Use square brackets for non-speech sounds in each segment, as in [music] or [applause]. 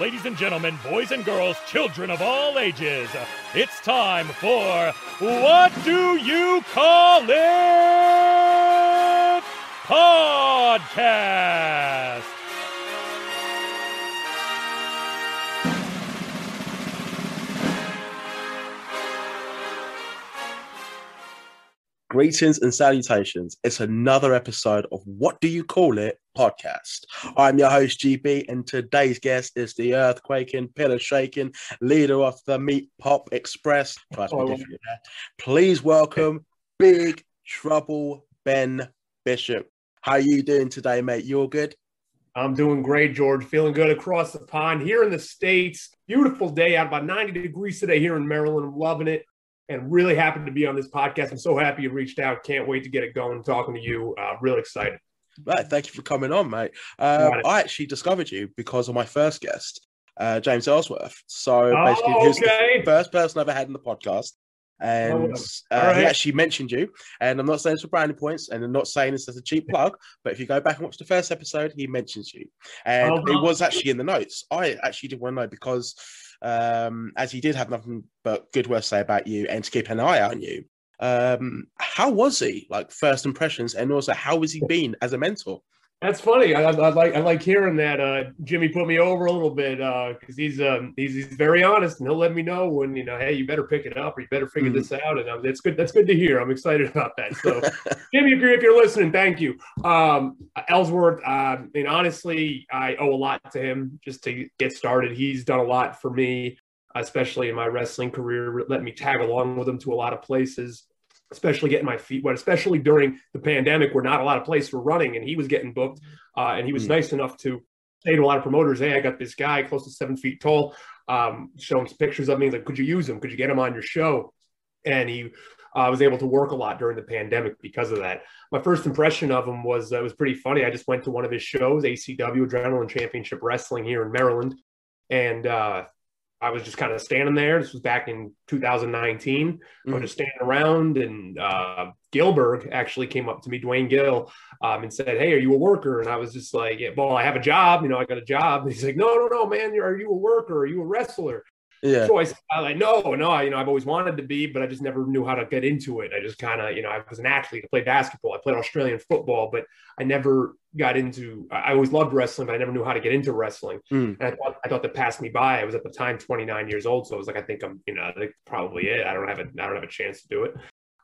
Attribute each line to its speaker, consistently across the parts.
Speaker 1: ladies and gentlemen, boys and girls, children of all ages. It's time for What Do You Call It? Podcast.
Speaker 2: Greetings and salutations. It's another episode of What Do You Call It podcast. I'm your host, GB, and today's guest is the earthquaking, pillar shaking leader of the Meat Pop Express.
Speaker 3: Oh,
Speaker 2: Please welcome Big Trouble Ben Bishop. How are you doing today, mate? You all good?
Speaker 3: I'm doing great, George. Feeling good across the pond here in the States. Beautiful day out, about 90 degrees today here in Maryland. I'm loving it and really happy to be on this podcast. I'm so happy you reached out. Can't wait to get it going, talking to you. Uh, really excited.
Speaker 2: Right, thank you for coming on, mate. Um, I actually discovered you because of my first guest, uh, James Ellsworth. So
Speaker 3: Oh,
Speaker 2: basically, he was
Speaker 3: okay.
Speaker 2: the first person I've ever had in the podcast. And
Speaker 3: Oh,
Speaker 2: uh,
Speaker 3: all
Speaker 2: he actually mentioned you. And I'm not saying this for branding points, and I'm not saying this as a cheap plug, but if you go back and watch the first episode, he mentions you. And
Speaker 3: Oh,
Speaker 2: it was actually in the notes. I actually did want to know because um, as he did have nothing but good words to say about you and to keep an eye on you. Um, how was he? Like first impressions, and also how has he been as a mentor?
Speaker 3: That's funny. I, I, like I like hearing that. Uh, Jimmy put me over a little bit because he's um he's, he's very honest and he'll let me know when you know hey you better pick it up or you better figure
Speaker 2: Mhm.
Speaker 3: this out and um, that's good that's good to hear. I'm excited about that. So [laughs] Jimmy, if you're if you're listening, thank you. Um, Ellsworth. Uh, I mean honestly, I owe a lot to him just to get started. He's done a lot for me, especially in my wrestling career. Let me tag along with him to a lot of places especially getting my feet wet, especially during the pandemic where not a lot of places were running and he was getting booked. Uh, and he was
Speaker 2: Mm.
Speaker 3: nice enough to say to a lot of promoters, Hey, I got this guy close to seven feet tall. Um, show him some pictures of me. He's like, could you use him? Could you get him on your show? And he uh, was able to work a lot during the pandemic because of that. My first impression of him was, uh, it was pretty funny. I just went to one of his shows, ACW Adrenaline Championship Wrestling here in Maryland. And, uh, I was just kind of standing there. This was back in 2019. I was
Speaker 2: Mhm.
Speaker 3: just standing around, and uh, Gillberg actually came up to me, Duane Gill, um, and said, "Hey, are you a worker?" And I was just like, yeah, "Well, I have a job. You know, I got a job." And [laughs] he's like, "No, no, no, man. Are you a worker? Are you a wrestler?"
Speaker 2: Yeah.
Speaker 3: So I said, I like, no, no, I, you know, I've always wanted to be, but I just never knew how to get into it. I just kind of, you know, I was an athlete. I played basketball. I played Australian football, but I never got into. I always loved wrestling, but I never knew how to get into wrestling.
Speaker 2: Mm.
Speaker 3: And I thought, I thought that passed me by. I was at the time 29 years old, so I was like, I think I'm, you know, think probably it. I don't have a, I don't have a chance to do it.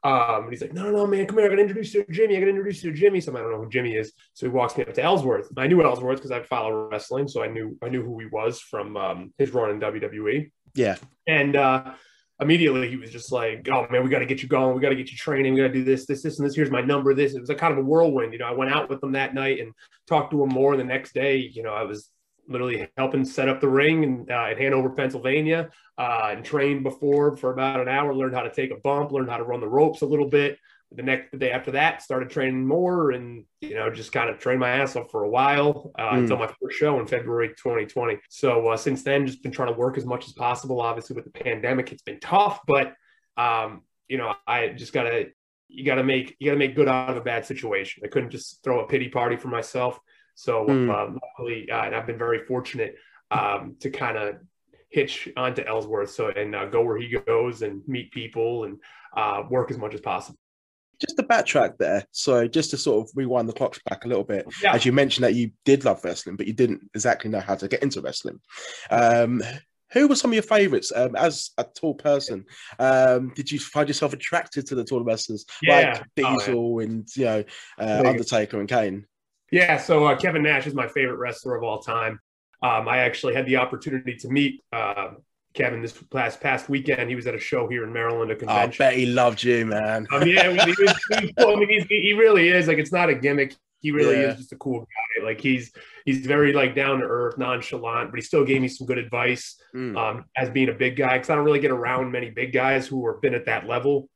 Speaker 3: Um, and he's like, no, no, no, man, come here. I got to introduce you to Jimmy. I got to introduce you to Jimmy. So I don't know who Jimmy is. So he walks me up to Ellsworth. I knew Ellsworth because I follow wrestling, so I knew, I knew who he was from um, his run in WWE.
Speaker 2: Yeah.
Speaker 3: And uh, immediately he was just like, "Oh man, we got to get you going. We got to get you training. We got to do this, this, this, and this. Here's my number. This." It was a kind of a whirlwind. You know, I went out with him that night and talked to him more. And the next day, you know, I was literally helping set up the ring in, uh, in Hanover, Pennsylvania, uh, and trained before for about an hour. Learned how to take a bump. Learned how to run the ropes a little bit. The next the day after that, started training more, and you know, just kind of trained my ass off for a while uh,
Speaker 2: Mm.
Speaker 3: until my first show in February 2020. So uh, since then, just been trying to work as much as possible. Obviously, with the pandemic, it's been tough, but um, you know, I just gotta you gotta make you gotta make good out of a bad situation. I couldn't just throw a pity party for myself. So
Speaker 2: Mm.
Speaker 3: uh, luckily, uh, and I've been very fortunate um, to kind of hitch onto Ellsworth, so and uh, go where he goes and meet people and uh, work as much as possible.
Speaker 2: Just to backtrack there, so just to sort of rewind the clocks back a little bit,
Speaker 3: Yeah.
Speaker 2: as you mentioned that you did love wrestling, but you didn't exactly know how to get into wrestling. Um, who were some of your favorites um, as a tall person? Um, did you find yourself attracted to the tall wrestlers
Speaker 3: Yeah.
Speaker 2: like
Speaker 3: Oh, yeah.
Speaker 2: Diesel and you know uh. Undertaker and Kane?
Speaker 3: Yeah, so uh, Kevin Nash is my favorite wrestler of all time. Um, I actually had the opportunity to meet uh, Kevin this past past weekend. He was at a show here in Maryland, a convention.
Speaker 2: I bet he loved you, man.
Speaker 3: Um, yeah, he, was, he was. I mean, he's, he really is like it's not a gimmick. He really
Speaker 2: Yeah.
Speaker 3: is just a cool guy. Like he's he's very like down to earth, nonchalant, but he still gave me some good advice
Speaker 2: Mm.
Speaker 3: um, as being a big guy because I don't really get around many big guys who have been at that level.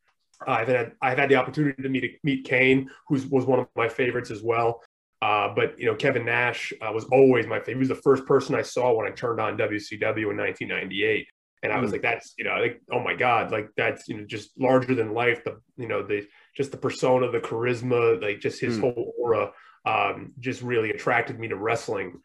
Speaker 3: Uh, I've had I've had the opportunity to meet meet Kane, who was one of my favorites as well. Uh, but you know, Kevin Nash uh, was always my favorite. He was the first person I saw when I turned on WCW in 1998, and I was
Speaker 2: Mm.
Speaker 3: like, "That's you know, think, oh my god, like that's you know, just larger than life. The you know, the just the persona, the charisma, like just his
Speaker 2: Mm.
Speaker 3: whole aura, um, just really attracted me to wrestling."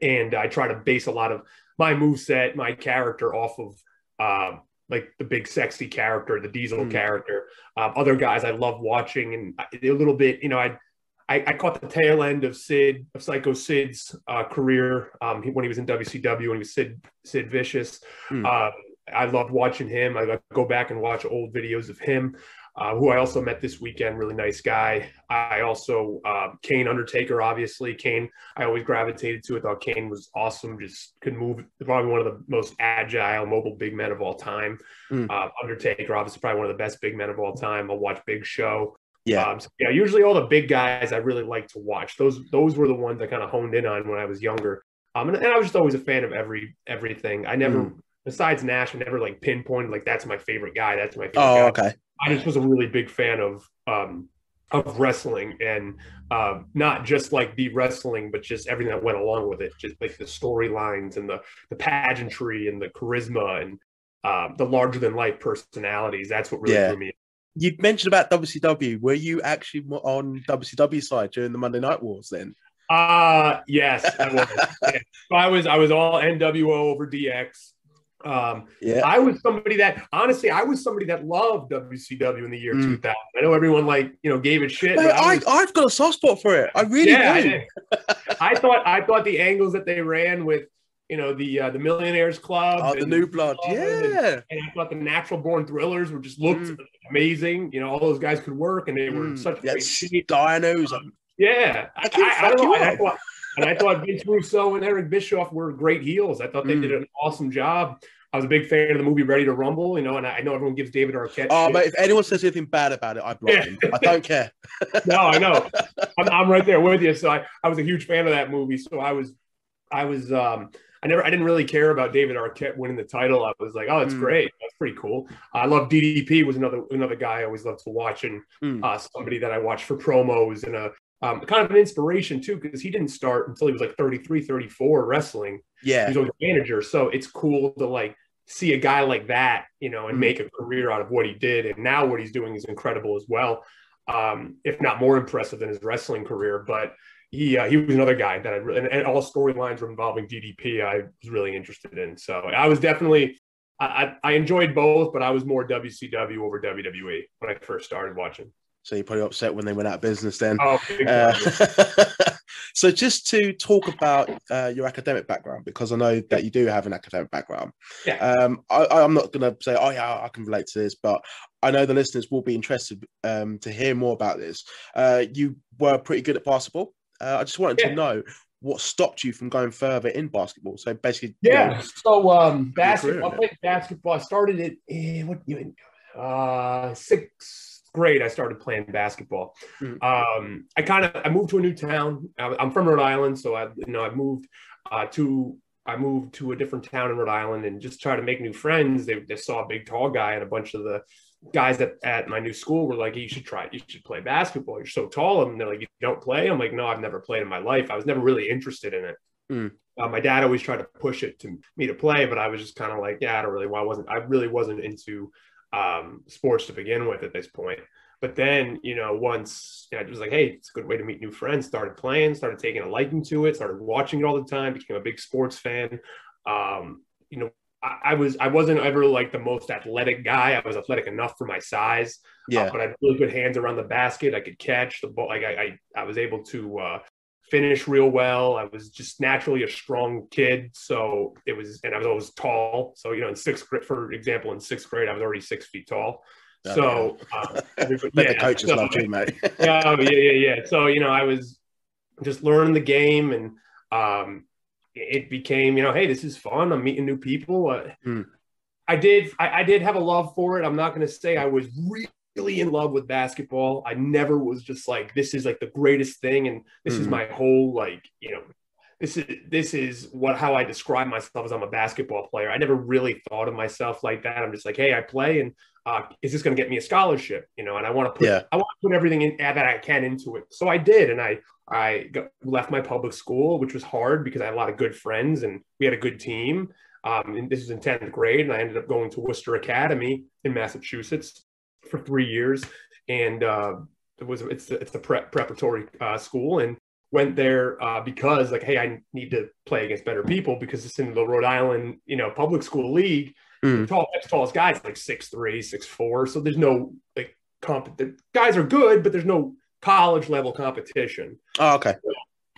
Speaker 3: and I try to base a lot of my move set, my character off of uh, like the big sexy character, the Diesel mm. character. Um, other guys I love watching, and a little bit, you know, I, I, I caught the tail end of Sid of Psycho Sid's uh, career um, when he was in WCW when he was Sid Sid Vicious. Mm. Uh, I loved watching him. I go back and watch old videos of him uh, who I also met this weekend. Really nice guy. I also uh, Kane Undertaker, obviously Kane. I always gravitated to I Thought Kane was awesome. Just could move. Probably one of the most agile, mobile big men of all time. Mm. Uh, Undertaker, obviously, probably one of the best big men of all time. I'll watch Big Show. Yeah, um, so, yeah. Usually, all the big guys I really like to watch. Those those were the ones I kind of honed in on when I was younger. Um, and, and, I was just always a fan of every everything. I never. Mm. Besides Nash, I never like pinpointed like that's my favorite guy. That's my favorite.
Speaker 2: Oh,
Speaker 3: guy.
Speaker 2: okay.
Speaker 3: I just was a really big fan of um, of wrestling and uh, not just like the wrestling, but just everything that went along with it, just like the storylines and the the pageantry and the charisma and uh, the larger than life personalities. That's what really yeah. drew me.
Speaker 2: You mentioned about WCW. Were you actually on WCW side during the Monday Night Wars then?
Speaker 3: Uh yes, I was. [laughs] yeah. so I was I was all NWO over DX. Um, yeah. I was somebody that honestly, I was somebody that loved WCW in the year mm. 2000. I know everyone like you know gave it shit.
Speaker 2: I, was, I have got a soft spot for it. I really yeah, do.
Speaker 3: I, I, thought I thought the angles that they ran with you know the uh, the Millionaires Club,
Speaker 2: oh, the New Blood, yeah.
Speaker 3: And, and, I thought the Natural Born Thrillers were just looked mm. amazing. You know, all those guys could work, and they were mm. such great
Speaker 2: shape. Dinos. Um,
Speaker 3: yeah, I, I, I, don't know. And I, thought, and I thought Vince Russo and Eric Bischoff were great heels. I thought they mm. did an awesome job. I was a big fan of the movie Ready to Rumble, you know, and I know everyone gives David Arquette.
Speaker 2: Oh, but if anyone says anything bad about it, I block yeah. him. I don't care. [laughs]
Speaker 3: no, I know. I'm, I'm, right there with you. So I, I was a huge fan of that movie. So I was, I was, um, I never, I didn't really care about David Arquette winning the title. I was like, oh, that's mm. great. That's pretty cool. I love DDP was another another guy I always loved to watch, and mm. uh, somebody that I watched for promos and a um, kind of an inspiration too, because he didn't start until he was like 33, 34 wrestling.
Speaker 2: Yeah.
Speaker 3: He was a manager. So it's cool to like see a guy like that, you know, and mm-hmm. make a career out of what he did. And now what he's doing is incredible as well, um, if not more impressive than his wrestling career. But he uh, he was another guy that I really, and, and all storylines were involving DDP I was really interested in. So I was definitely I, I enjoyed both, but I was more WCW over WWE when I first started watching.
Speaker 2: So you're probably upset when they went out of business then.
Speaker 3: Oh, uh, [laughs]
Speaker 2: so just to talk about uh, your academic background, because I know that you do have an academic background.
Speaker 3: Yeah.
Speaker 2: Um, I, am not going to say, oh yeah, I can relate to this, but I know the listeners will be interested um, to hear more about this. Uh, you were pretty good at basketball. Uh, I just wanted yeah. to know what stopped you from going further in basketball. So basically,
Speaker 3: yeah. You know, so um, basketball. I played basketball. I started it. Eh, what you uh, six grade, I started playing basketball. Mm-hmm. Um, I kind of I moved to a new town. I'm from Rhode Island, so I you know I moved uh, to I moved to a different town in Rhode Island and just try to make new friends. They, they saw a big tall guy and a bunch of the guys at, at my new school were like, you should try it. You should play basketball. You're so tall. And they're like, you don't play? I'm like, no, I've never played in my life. I was never really interested in it. Mm. Uh, my dad always tried to push it to me to play, but I was just kind of like, yeah, I don't really, well, I wasn't, I really wasn't into um, sports to begin with at this point. But then, you know, once you know, it was like, hey, it's a good way to meet new friends. Started playing, started taking a liking to it, started watching it all the time, became a big sports fan. Um, you know, I, I, was I wasn't ever like the most athletic guy. I was athletic enough for my size.
Speaker 2: Uh, yeah.
Speaker 3: Uh, but I had really good hands around the basket. I could catch the ball. Like I, I, I was able to uh, finish real well. I was just naturally a strong kid. So it was, and I was always tall. So, you know, in sixth grade, for example, in sixth grade, I was already six feet tall. So, uh, [laughs]
Speaker 2: yeah, the coaches so, love you, mate. [laughs]
Speaker 3: yeah, oh, yeah, yeah, yeah. So, you know, I was just learning the game and um, it became, you know, hey, this is fun. I'm meeting new people. Uh, hmm. I did, I, I, did have a love for it. I'm not going to say I was really in love with basketball. I never was just like, this is like the greatest thing. And this hmm. is my whole, like, you know, this is this is what how I describe myself as I'm a basketball player. I never really thought of myself like that. I'm just like, hey, I play, and uh, is this going to get me a scholarship? You know, and I want to put yeah. I want to put everything in, that I can into it. So I did, and I I got, left my public school, which was hard because I had a lot of good friends and we had a good team. Um, and this was in tenth grade, and I ended up going to Worcester Academy in Massachusetts for three years, and uh, it was it's it's a prep, preparatory uh, school, and went there uh, because like, hey, I need to play against better people because it's in the Rhode Island, you know, public school league.
Speaker 2: Mm.
Speaker 3: Tall, next tallest guys like six three, six four. So there's no like comp. The guys are good, but there's no college level competition.
Speaker 2: Oh, okay.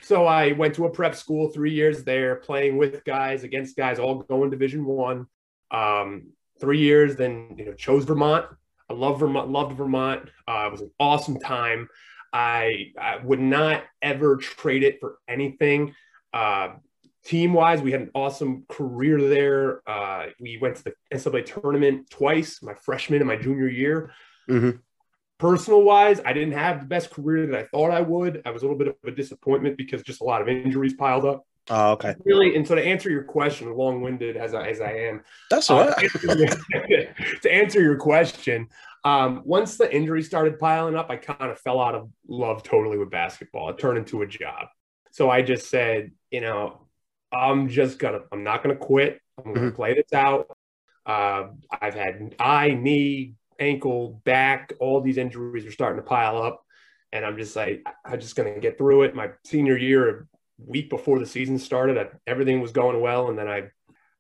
Speaker 3: So I went to a prep school, three years there, playing with guys against guys, all going Division One. Um, three years, then you know chose Vermont. I love Vermont, loved Vermont. Uh, it was an awesome time. I, I would not ever trade it for anything. Uh, team wise, we had an awesome career there. Uh, we went to the NCAA tournament twice, my freshman and my junior year.
Speaker 2: Mhm.
Speaker 3: Personal wise, I didn't have the best career that I thought I would. I was a little bit of a disappointment because just a lot of injuries piled up.
Speaker 2: Oh, okay.
Speaker 3: Really, and so to answer your question, long winded as I, as I am,
Speaker 2: That's all
Speaker 3: uh, [laughs]
Speaker 2: right.
Speaker 3: to answer your question, um, once the injuries started piling up, I kind of fell out of love totally with basketball. It turned into a job. So I just said, you know, I'm just gonna, I'm not gonna quit. I'm gonna
Speaker 2: Mhm.
Speaker 3: play this out. Uh, I've had eye, knee, ankle, back, all these injuries are starting to pile up. And I'm just like, I'm just gonna get through it. My senior year, a week before the season started, I, everything was going well. And then I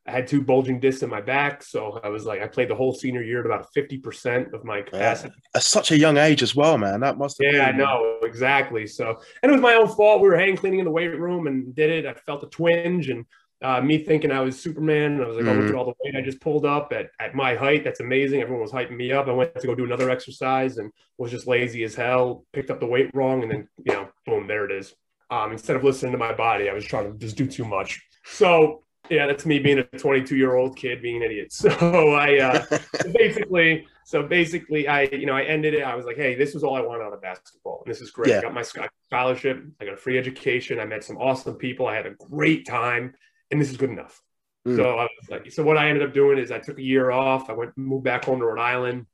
Speaker 3: I had two bulging discs in my back. So I was like, I played the whole senior year at about 50% of my capacity.
Speaker 2: At such a young age as well, man. That must have
Speaker 3: Yeah, I
Speaker 2: been-
Speaker 3: know exactly. So, and it was my own fault. We were hang cleaning in the weight room and did it. I felt a twinge and uh, me thinking I was Superman. I was like, oh, look at all the weight I just pulled up at, at my height. That's amazing. Everyone was hyping me up. I went to go do another exercise and was just lazy as hell, picked up the weight wrong. And then, you know, boom, there it is. Um, instead of listening to my body, I was trying to just do too much. So, yeah, that's me being a 22 year old kid being an idiot. [laughs] So I, uh, [laughs] basically, so basically, I you know I ended it. I was like, hey, this was all I wanted out of basketball, and this is great.
Speaker 2: Yeah.
Speaker 3: I got my scholarship. I got a free education. I met some awesome people. I had a great time, and this is good enough.
Speaker 2: Mm.
Speaker 3: So I was like, so what I ended up doing is I took a year off. I went moved back home to Rhode Island.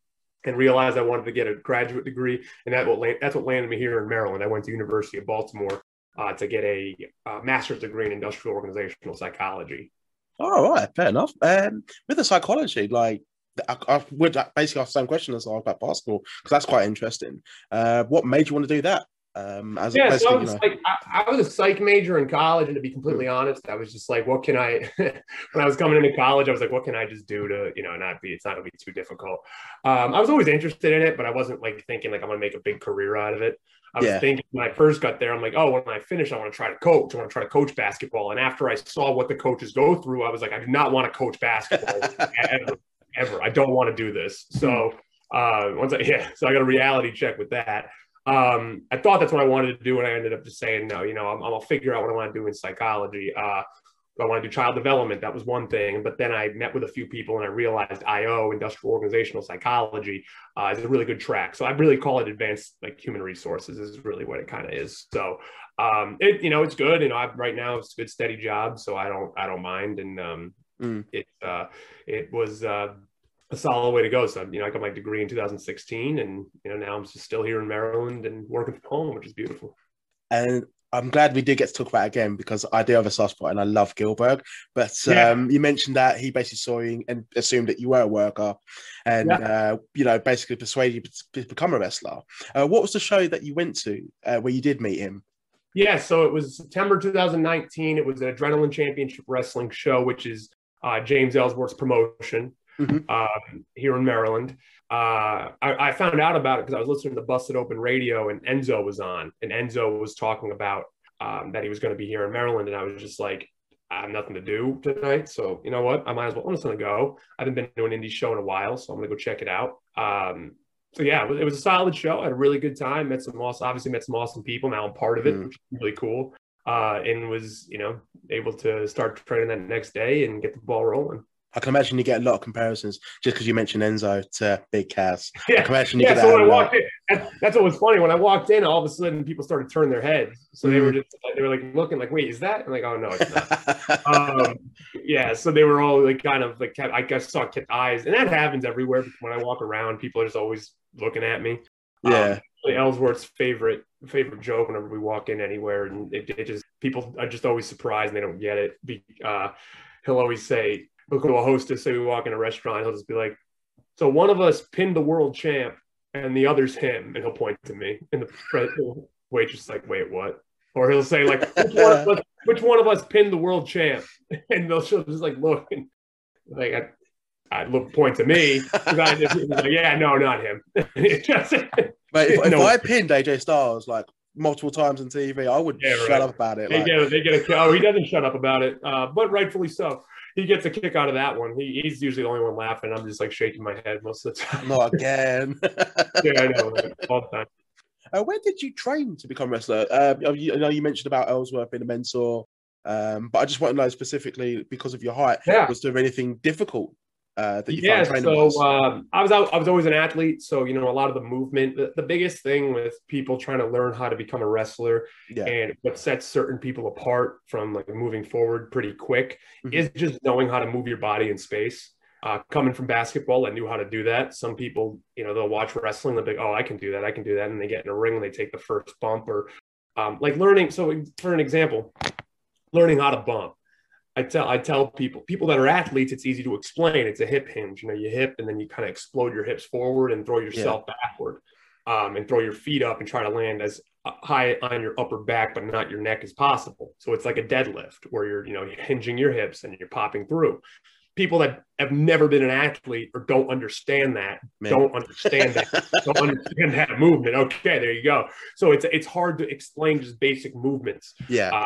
Speaker 3: And realized I wanted to get a graduate degree, and that what that's what landed me here in Maryland. I went to University of Baltimore uh, to get a uh, master's degree in industrial organizational psychology.
Speaker 2: All right, fair enough. Um, with the psychology, like I, I would basically ask the same question as I asked about basketball because that's quite interesting. Uh, what made you want to do that? Um, as
Speaker 3: yeah, so I was like, I, I was a psych major in college, and to be completely honest, I was just like, what can I? [laughs] when I was coming into college, I was like, what can I just do to, you know, not be? It's not gonna be too difficult. Um, I was always interested in it, but I wasn't like thinking like I'm gonna make a big career out of it. I was
Speaker 2: Yeah.
Speaker 3: thinking when I first got there, I'm like, oh, when I finish, I want to try to coach. I want to try to coach basketball. And after I saw what the coaches go through, I was like, I do not want to coach basketball [laughs] ever, ever. I don't want to do this. So uh, once I [laughs] yeah, so I got a reality check with that. Um, I thought that's what I wanted to do, and I ended up just saying no. You know, I'm, gonna figure out what I want to do in psychology. Uh, I want to do child development. That was one thing, but then I met with a few people and I realized IO, industrial organizational psychology, uh, is a really good track. So I really call it advanced like human resources is really what it kind of is. So um, it you know it's good. You know, I, right now it's a good steady job, so I don't I don't mind, and um,
Speaker 2: Mm.
Speaker 3: it uh, it was uh, a solid way to go. So you know, I got my degree in 2016, and you know now I'm just still here in Maryland and working from home, which is beautiful.
Speaker 2: and I'm glad we did get to talk about it again because I do have a soft spot and I love Gillberg. But
Speaker 3: Yeah.
Speaker 2: um, you mentioned that he basically saw you and assumed that you were a worker, and uh, you know basically persuaded you to to become a wrestler. Uh, what was the show that you went to uh, where you did meet him?
Speaker 3: Yeah, so it was September 2019. It was an Adrenaline Championship Wrestling show, which is uh, James Ellsworth's promotion
Speaker 2: Mhm.
Speaker 3: uh, here in Maryland. Uh, I, I found out about it because I was listening to Busted Open Radio and Enzo was on, and Enzo was talking about um, that he was going to be here in Maryland, and I was just like, I have nothing to do tonight, so you know what? I might as well. I'm just going to go. I haven't been to an indie show in a while, so I'm going to go check it out. Um, so yeah, it was, it was a solid show. I had a really good time. Met some awesome, obviously met some awesome people. Now I'm part of it,
Speaker 2: Mm.
Speaker 3: which is really cool. Uh, and was you know able to start training that next day and get the ball rolling.
Speaker 2: I can imagine you get a lot of comparisons just because you mentioned Enzo to Big Cass. I
Speaker 3: Yeah,
Speaker 2: can imagine you
Speaker 3: yeah.
Speaker 2: get
Speaker 3: So
Speaker 2: that
Speaker 3: when I walked in, that, that's what was funny. When I walked in, all of a sudden people started turning their heads. So they were
Speaker 2: Mm.
Speaker 3: just they were like looking like, wait, is that? I'm like, oh no, it's not. [laughs] um, yeah, so they were all like kind of like kept, I guess saw kept eyes, and that happens everywhere. When I walk around, people are just always looking at me.
Speaker 2: yeah,
Speaker 3: Um, Ellsworth's favorite favorite joke whenever we walk in anywhere, and it, it just people are just always surprised and they don't get it. Be, uh, he'll always say, "Look at a hostess." Say we walk in a restaurant, he'll just be like, "So one of us pinned the world champ, and the other's him," and he'll point to me, and the waitress is like, "Wait, what?" or he'll say like, which one, of us, which one of us pinned the world champ? [laughs] And they'll just like look and like I, I look point to me. I just, like, yeah, no, not him. [laughs] just,
Speaker 2: But if, [laughs]
Speaker 3: No.
Speaker 2: if I pinned AJ Styles like multiple times on TV, I would
Speaker 3: Yeah,
Speaker 2: shut
Speaker 3: right.
Speaker 2: up about it.
Speaker 3: they
Speaker 2: Like,
Speaker 3: get a, they get a oh he doesn't shut up about it, uh, but rightfully so. He gets a kick out of that one. He, he's usually the only one laughing. I'm just like shaking my head most of the time.
Speaker 2: not again. [laughs]
Speaker 3: yeah, I know, like, all the time.
Speaker 2: Uh, where did you train to become a wrestler? Uh, you, I know you mentioned about Ellsworth being a mentor, um, but I just want to know specifically because of your height,
Speaker 3: Yeah.
Speaker 2: was there anything difficult uh, that you
Speaker 3: yeah,
Speaker 2: found
Speaker 3: so um, I was out, I was always an athlete, so you know a lot of the movement. The, the biggest thing with people trying to learn how to become a wrestler
Speaker 2: yeah,
Speaker 3: and what sets certain people apart from like moving forward pretty quick
Speaker 2: Mhm.
Speaker 3: is just knowing how to move your body in space. Uh, coming from basketball, I knew how to do that. Some people, you know, they'll watch wrestling, they'll be like, "Oh, I can do that, I can do that," and they get in a ring and they take the first bump or um, like learning. So, for an example, learning how to bump. I tell I tell people people that are athletes, it's easy to explain. It's a hip hinge. You know, you hip and then you kind of explode your hips forward and throw yourself backward, um, and throw your feet up and try to land as uh, high on your upper back, but not your neck as possible. So it's like a deadlift where you're you know hinging your hips and you're popping through. People that have never been an athlete or don't understand that
Speaker 2: Man.
Speaker 3: don't understand that [laughs] don't understand that movement. Okay, there you go. So it's it's hard to explain just basic movements.
Speaker 2: yeah,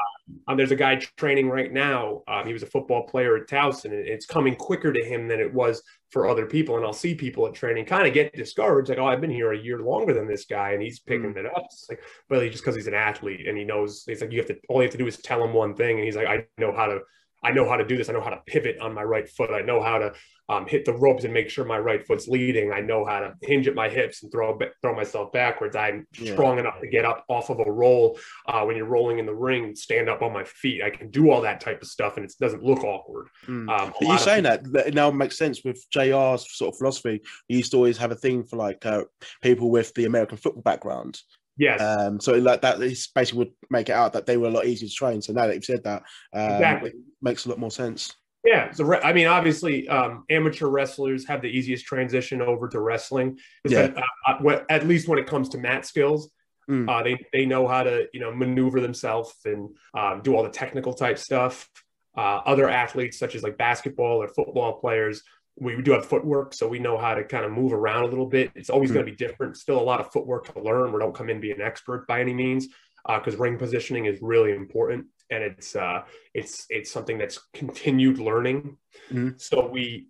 Speaker 3: Um, there's a guy training right now. Um, he was a football player at Towson, and it's coming quicker to him than it was for other people. And I'll see people at training kind of get discouraged, like, "Oh, I've been here a year longer than this guy, and he's picking it up." It's like, well, just because he's an athlete and he knows. He's like, you have to. All you have to do is tell him one thing, and he's like, I know how to. I know how to do this. I know how to pivot on my right foot. I know how to um, hit the ropes and make sure my right foot's leading. I know how to hinge at my hips and throw throw myself backwards. I'm
Speaker 2: Yeah.
Speaker 3: strong enough to get up off of a roll uh, when you're rolling in the ring, stand up on my feet. I can do all that type of stuff, and it doesn't look awkward.
Speaker 2: Mm.
Speaker 3: Um,
Speaker 2: But you
Speaker 3: of-
Speaker 2: saying that, that it now makes sense with JR's sort of philosophy. He used to always have a thing for like uh, people with the American football background.
Speaker 3: Yes,
Speaker 2: Um, so like that, is basically would make it out that they were a lot easier to train. So now that you've said that, um,
Speaker 3: Exactly.
Speaker 2: it makes a lot more sense.
Speaker 3: yeah. So re- I mean, obviously, um, amateur wrestlers have the easiest transition over to wrestling.
Speaker 2: Yeah.
Speaker 3: Uh, uh, wh- at least when it comes to mat skills.
Speaker 2: Mm.
Speaker 3: Uh, they they know how to you know maneuver themselves and um, do all the technical type stuff. Uh, other athletes such as like basketball or football players, we do have footwork, so we know how to kind of move around a little bit. It's always
Speaker 2: Mm.
Speaker 3: going to be different. Still a lot of footwork to learn. We don't come in being expert by any means because ring positioning is really important and it's uh, it's it's something that's continued learning.
Speaker 2: Mhm.
Speaker 3: So we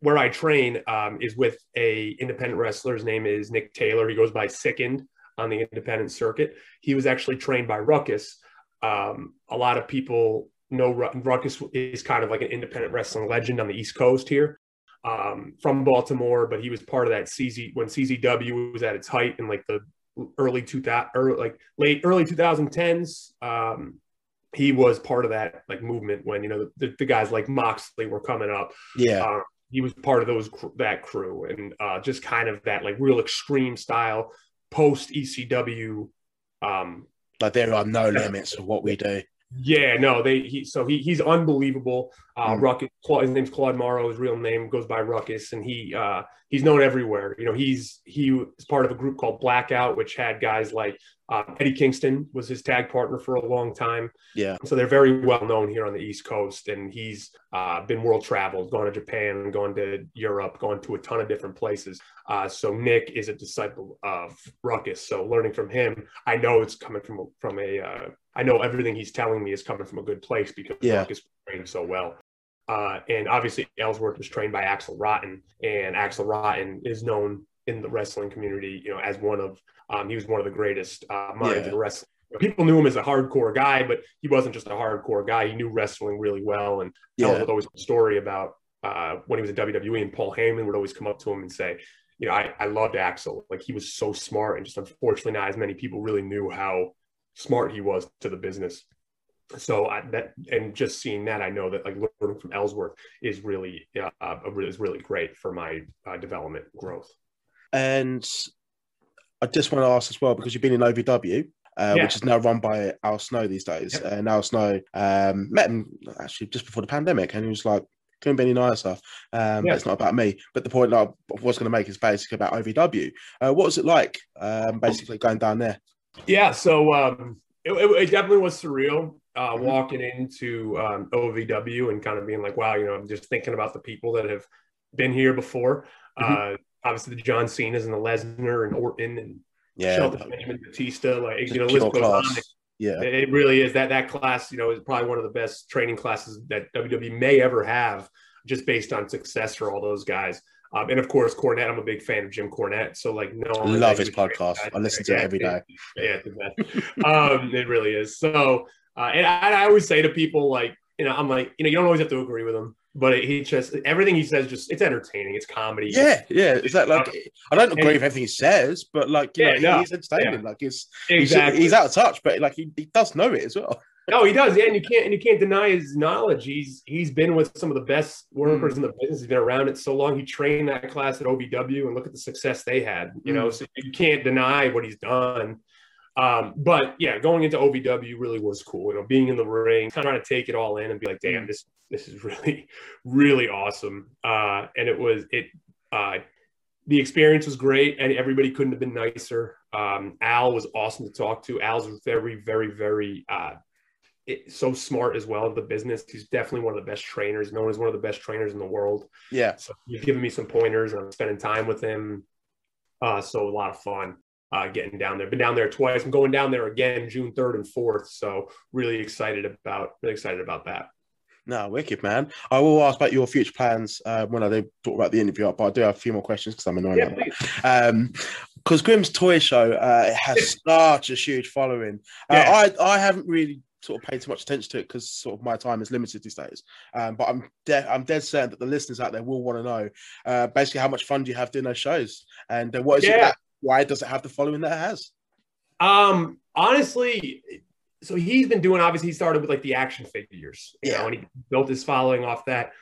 Speaker 3: where I train um, is with a independent wrestler. His name is Nick Taylor. He goes by Sickened on the independent circuit. He was actually trained by Ruckus. Um, a lot of people know Ruckus is kind of like an independent wrestling legend on the East Coast here. Um, from Baltimore, but he was part of that CZ when CZW was at its height in like the early 2000 or like late early 2010s. Um, he was part of that like movement when you know the, the guys like Moxley were coming up
Speaker 2: Yeah,
Speaker 3: uh, he was part of those that crew and uh, just kind of that like real extreme style post ECW. Um,
Speaker 2: like there are no limits of what we do.
Speaker 3: Yeah, no, they he so he he's unbelievable. Uh,
Speaker 2: Mm.
Speaker 3: Ruckus, his name's Claude Marrow. His real name goes by Ruckus, and he uh, he's known everywhere. You know, he's he was part of a group called Blackout, which had guys like uh, Eddie Kingston was his tag partner for a long time.
Speaker 2: Yeah,
Speaker 3: So they're very well known here on the East Coast, and he's uh, been world traveled, gone to Japan, gone to Europe, gone to a ton of different places. Uh, so Nick is a disciple of Ruckus. So learning from him, I know it's coming from from a. Uh, I know everything he's telling me is coming from a good place because
Speaker 2: Yeah.
Speaker 3: Ruckus trained so well. Uh, and obviously Ellsworth was trained by Axel Rotten, and Axel Rotten is known in the wrestling community, you know, as one of um, he was one of the greatest uh, minds
Speaker 2: Yeah.
Speaker 3: in wrestling people knew him as a hardcore guy, but he wasn't just a hardcore guy. He knew wrestling really well. And
Speaker 2: yeah,
Speaker 3: tells always a story about uh, when he was in WWE and Paul Heyman would always come up to him and say, you know, I, I loved Axel. Like he was so smart and just unfortunately not as many people really knew how smart he was to the business. So I, that and just seeing that, I know that like learning from Ellsworth is really uh, is really great for my uh, development growth.
Speaker 2: and I just want to ask as well because you've been in OVW. Uh,
Speaker 3: Yeah.
Speaker 2: Which is now run by Al Snow these days.
Speaker 3: Yep.
Speaker 2: And Al Snow um, met him actually just before the pandemic, and he was like, "Couldn't be any nicer." Um,
Speaker 3: Yeah.
Speaker 2: It's not about me. But the point that I was going to make is basically about OVW. Uh, what was it like, um, basically going down there?
Speaker 3: Yeah, so um, it, it definitely was surreal uh,
Speaker 2: Mhm.
Speaker 3: walking into um, OVW and kind of being like, wow, you know, I'm just thinking about the people that have been here before.
Speaker 2: Mhm.
Speaker 3: Uh, obviously, the John Cena's and the Lesnar and Orton and
Speaker 2: Yeah,
Speaker 3: Shelton Benjamin Batista, like you know, list goes on.
Speaker 2: Yeah,
Speaker 3: It really is that that class, you know, is probably one of the best training classes that WWE may ever have, just based on success for all those guys. Um, and of course, Cornette. I'm a big fan of Jim Cornette, so like, no,
Speaker 2: love his podcast. I listen to it every day. [laughs]
Speaker 3: Yeah, it's the best. um, it really is. So, uh, and I, I always say to people, like, you know, I'm like, you know, you don't always have to agree with him, but he just everything he says, just it's entertaining, it's comedy.
Speaker 2: yeah, yeah. Is that like? I don't agree
Speaker 3: And-
Speaker 2: with everything he says, but like, you
Speaker 3: Yeah,
Speaker 2: know,
Speaker 3: no,
Speaker 2: he's entertaining. Like, he's
Speaker 3: exactly.
Speaker 2: he's, he's out of touch, but like he, he does know it as well.
Speaker 3: No, he does. Yeah, and you can't and you can't deny his knowledge. He's he's been with some of the best workers in the business. He's been around it so long. He trained that class at OVW, and look at the success they had. You know, so you can't deny what he's done. Um, but yeah, going into OVW really was cool. You know, being in the ring, kind of trying to take it all in and be like, damn, this this is [laughs] really really awesome. Uh, and it was it. Uh, the experience was great, and everybody couldn't have been nicer. Um, Al was awesome to talk to. Al's very, very, very uh, it, so smart as well in the business. He's definitely one of the best trainers, known as one of the best trainers in the world.
Speaker 2: Yeah,
Speaker 3: So he's given me some pointers, and I'm spending time with him. Uh, so a lot of fun uh, getting down there. Been down there twice. I'm going down there again June 3rd and 4th. So really excited about really excited about that.
Speaker 2: no, wicked man. I will ask about your future plans uh, when I do talk about the interview, but I do have a few more questions because I'm annoyed.
Speaker 3: Yeah,
Speaker 2: that. um because Grim's Toy Show uh, has [laughs] such a huge following. Uh,
Speaker 3: Yeah.
Speaker 2: I I haven't really sort of paid too much attention to it because sort of my time is limited these days. Um, but I'm de- I'm dead certain that the listeners out there will want to know uh, basically how much fun do you have doing those shows and uh, what is it that why does it have the following that it has?
Speaker 3: Um, honestly, so he's been doing obviously he started with like the action figures, you
Speaker 2: Yeah.
Speaker 3: know, and he built his following off that.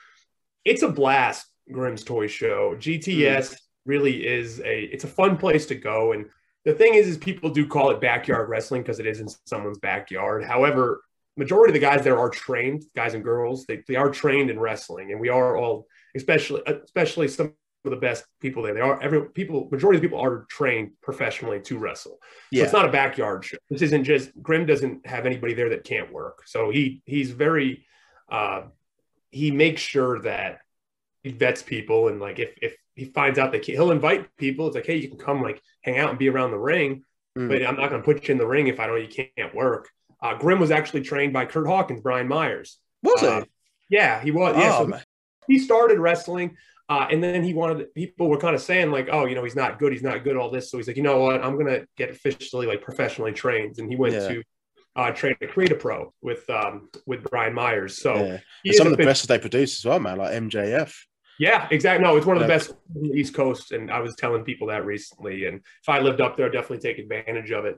Speaker 3: It's a blast, Grim's Toy Show. GTS really is a it's a fun place to go. And the thing is, is people do call it backyard wrestling because it is in someone's backyard. However, majority of the guys there are trained, guys and girls, they, they are trained in wrestling, and we are all, especially especially some of the best people there. They are every people, majority of people are trained professionally to wrestle. So
Speaker 2: Yeah,
Speaker 3: it's not a backyard show. This isn't just Grim doesn't have anybody there that can't work. So he he's very uh he makes sure that he vets people and like if if he finds out that he'll invite people, it's like, hey, you can come like hang out and be around the ring,
Speaker 2: Mm.
Speaker 3: but I'm not gonna put you in the ring if I know you can't work. Uh Grim was actually trained by Kurt Hawkins, Brian Myers.
Speaker 2: was
Speaker 3: uh. Yeah, he was. Yeah,
Speaker 2: oh,
Speaker 3: so
Speaker 2: man.
Speaker 3: He started wrestling uh, and then he wanted people were kind of saying like oh you know he's not good he's not good all this so he's like you know what i'm gonna get officially like professionally trained and he went
Speaker 2: Yeah.
Speaker 3: to uh, train at create a pro with um with brian myers so
Speaker 2: yeah. some of the
Speaker 3: a-
Speaker 2: best they produce as well, man, like MJF.
Speaker 3: yeah exactly no it's one of the
Speaker 2: Yeah.
Speaker 3: best on the east coast and i was telling people that recently and if i lived up there I'd definitely take advantage of it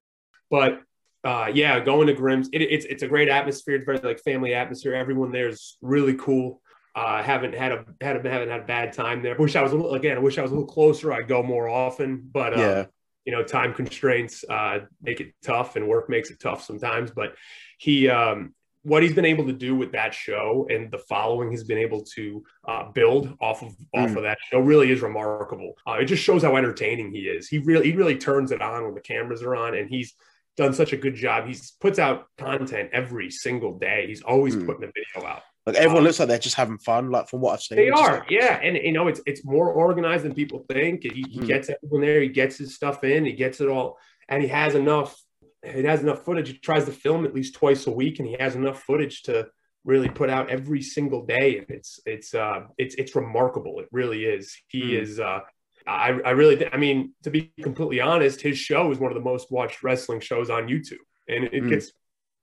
Speaker 3: but uh, yeah, going to Grim's, it, it's it's a great atmosphere. It's very like family atmosphere. Everyone there is really cool. Uh, haven't had a had a, haven't had a bad time there. Wish I was a little again. I wish I was a little closer. I'd go more often, but uh,
Speaker 2: Yeah.
Speaker 3: you know, time constraints uh, make it tough, and work makes it tough sometimes. But he, um, what he's been able to do with that show and the following he's been able to uh, build off of off
Speaker 2: Mm.
Speaker 3: of that show really is remarkable. Uh, it just shows how entertaining he is. He really he really turns it on when the cameras are on, and he's done such a good job. He's puts out content every single day. He's always
Speaker 2: Mm.
Speaker 3: putting a video out.
Speaker 2: Like everyone
Speaker 3: Um,
Speaker 2: looks like they're just having fun. Like from what I've seen,
Speaker 3: They are,
Speaker 2: like-
Speaker 3: yeah, and you know it's it's more organized than people think. He, he
Speaker 2: Hmm.
Speaker 3: gets everyone there. He gets his stuff in. He gets it all, and he has enough. He has enough footage. He tries to film at least twice a week, and he has enough footage to really put out every single day. And it's it's uh it's it's remarkable. It really is. He
Speaker 2: Hmm.
Speaker 3: is. uh I I really th- I mean to be completely honest, his show is one of the most watched wrestling shows on YouTube, and it
Speaker 2: Hmm.
Speaker 3: gets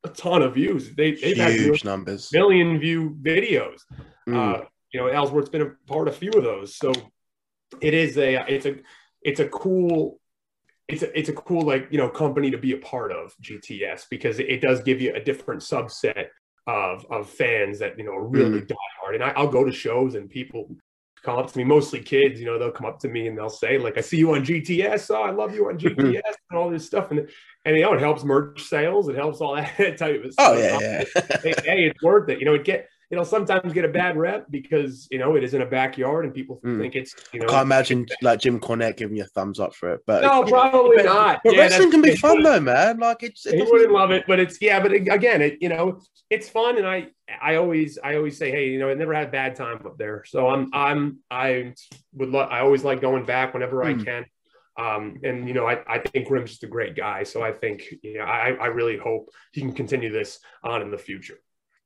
Speaker 3: a ton of views. They they've had
Speaker 2: huge numbers.
Speaker 3: million view videos.
Speaker 2: Mm.
Speaker 3: Uh, you know, Ellsworth's been a part of a few of those. So it is a it's a it's a cool it's a it's a cool like you know company to be a part of GTS because it, it does give you a different subset of of fans that you know are really diehard. And I, I'll go to shows and people come up to me, mostly kids. You know, they'll come up to me and they'll say like, "I see you on GTS. Oh, I love you on mm-hmm. GTS," and all this stuff. And and you know, it helps merch sales. It helps all [laughs] that type of oh, stuff.
Speaker 2: oh yeah, yeah.
Speaker 3: hey, hey, it's worth it. You know, it get know sometimes get a bad rep because you know it is in a backyard and people
Speaker 2: Mm.
Speaker 3: think it's you know.
Speaker 2: I can't imagine like Jim Cornette giving you a thumbs up for it, but
Speaker 3: No, probably
Speaker 2: but,
Speaker 3: not.
Speaker 2: But
Speaker 3: Yeah,
Speaker 2: wrestling can be fun though, man. Like it's it
Speaker 3: He wouldn't love it, but it's yeah. But again, it you know it's fun, and I I always I always say, hey, you know, I never had a bad time up there, so I'm I'm I would lo- I always like going back whenever I
Speaker 2: Hmm.
Speaker 3: can. Um, and you know, I, I think Grim's just a great guy, so I think you know I I really hope he can continue this on in the future.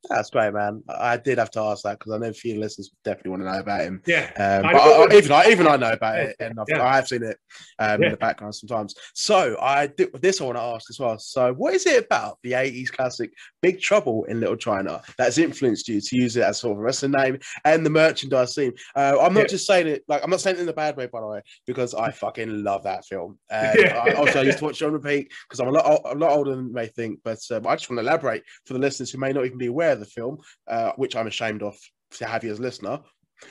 Speaker 2: That's great, man. I did have to ask that because I know a few listeners definitely want to know about him.
Speaker 3: Yeah,
Speaker 2: Um,
Speaker 3: I
Speaker 2: but. I, even I even I know about it, and I've,
Speaker 3: yeah.
Speaker 2: I have seen it um,
Speaker 3: Yeah.
Speaker 2: in the background sometimes. So I this I want to ask as well. So what is it about the '80s classic Big Trouble in Little China that's influenced you to use it as sort of a wrestling name and the merchandise scene? Uh, I'm not
Speaker 3: Yeah.
Speaker 2: just saying it like I'm not saying it in a bad way, by the way, because I fucking love that film. And [laughs]
Speaker 3: Yeah.
Speaker 2: I, also, I used to watch it on repeat because I'm a lot a lot older than you may think. But um, I just want to elaborate for the listeners who may not even be aware of the film, uh, which I'm ashamed of to have you as a listener.